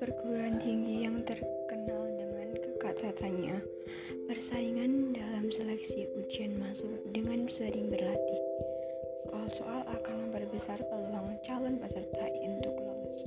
perguruan tinggi yang terkenal dengan kekatatannya. Persaingan dalam seleksi ujian masuk dengan sering berlatih. Soal-soal akan memperbesar peluang calon peserta untuk lolos.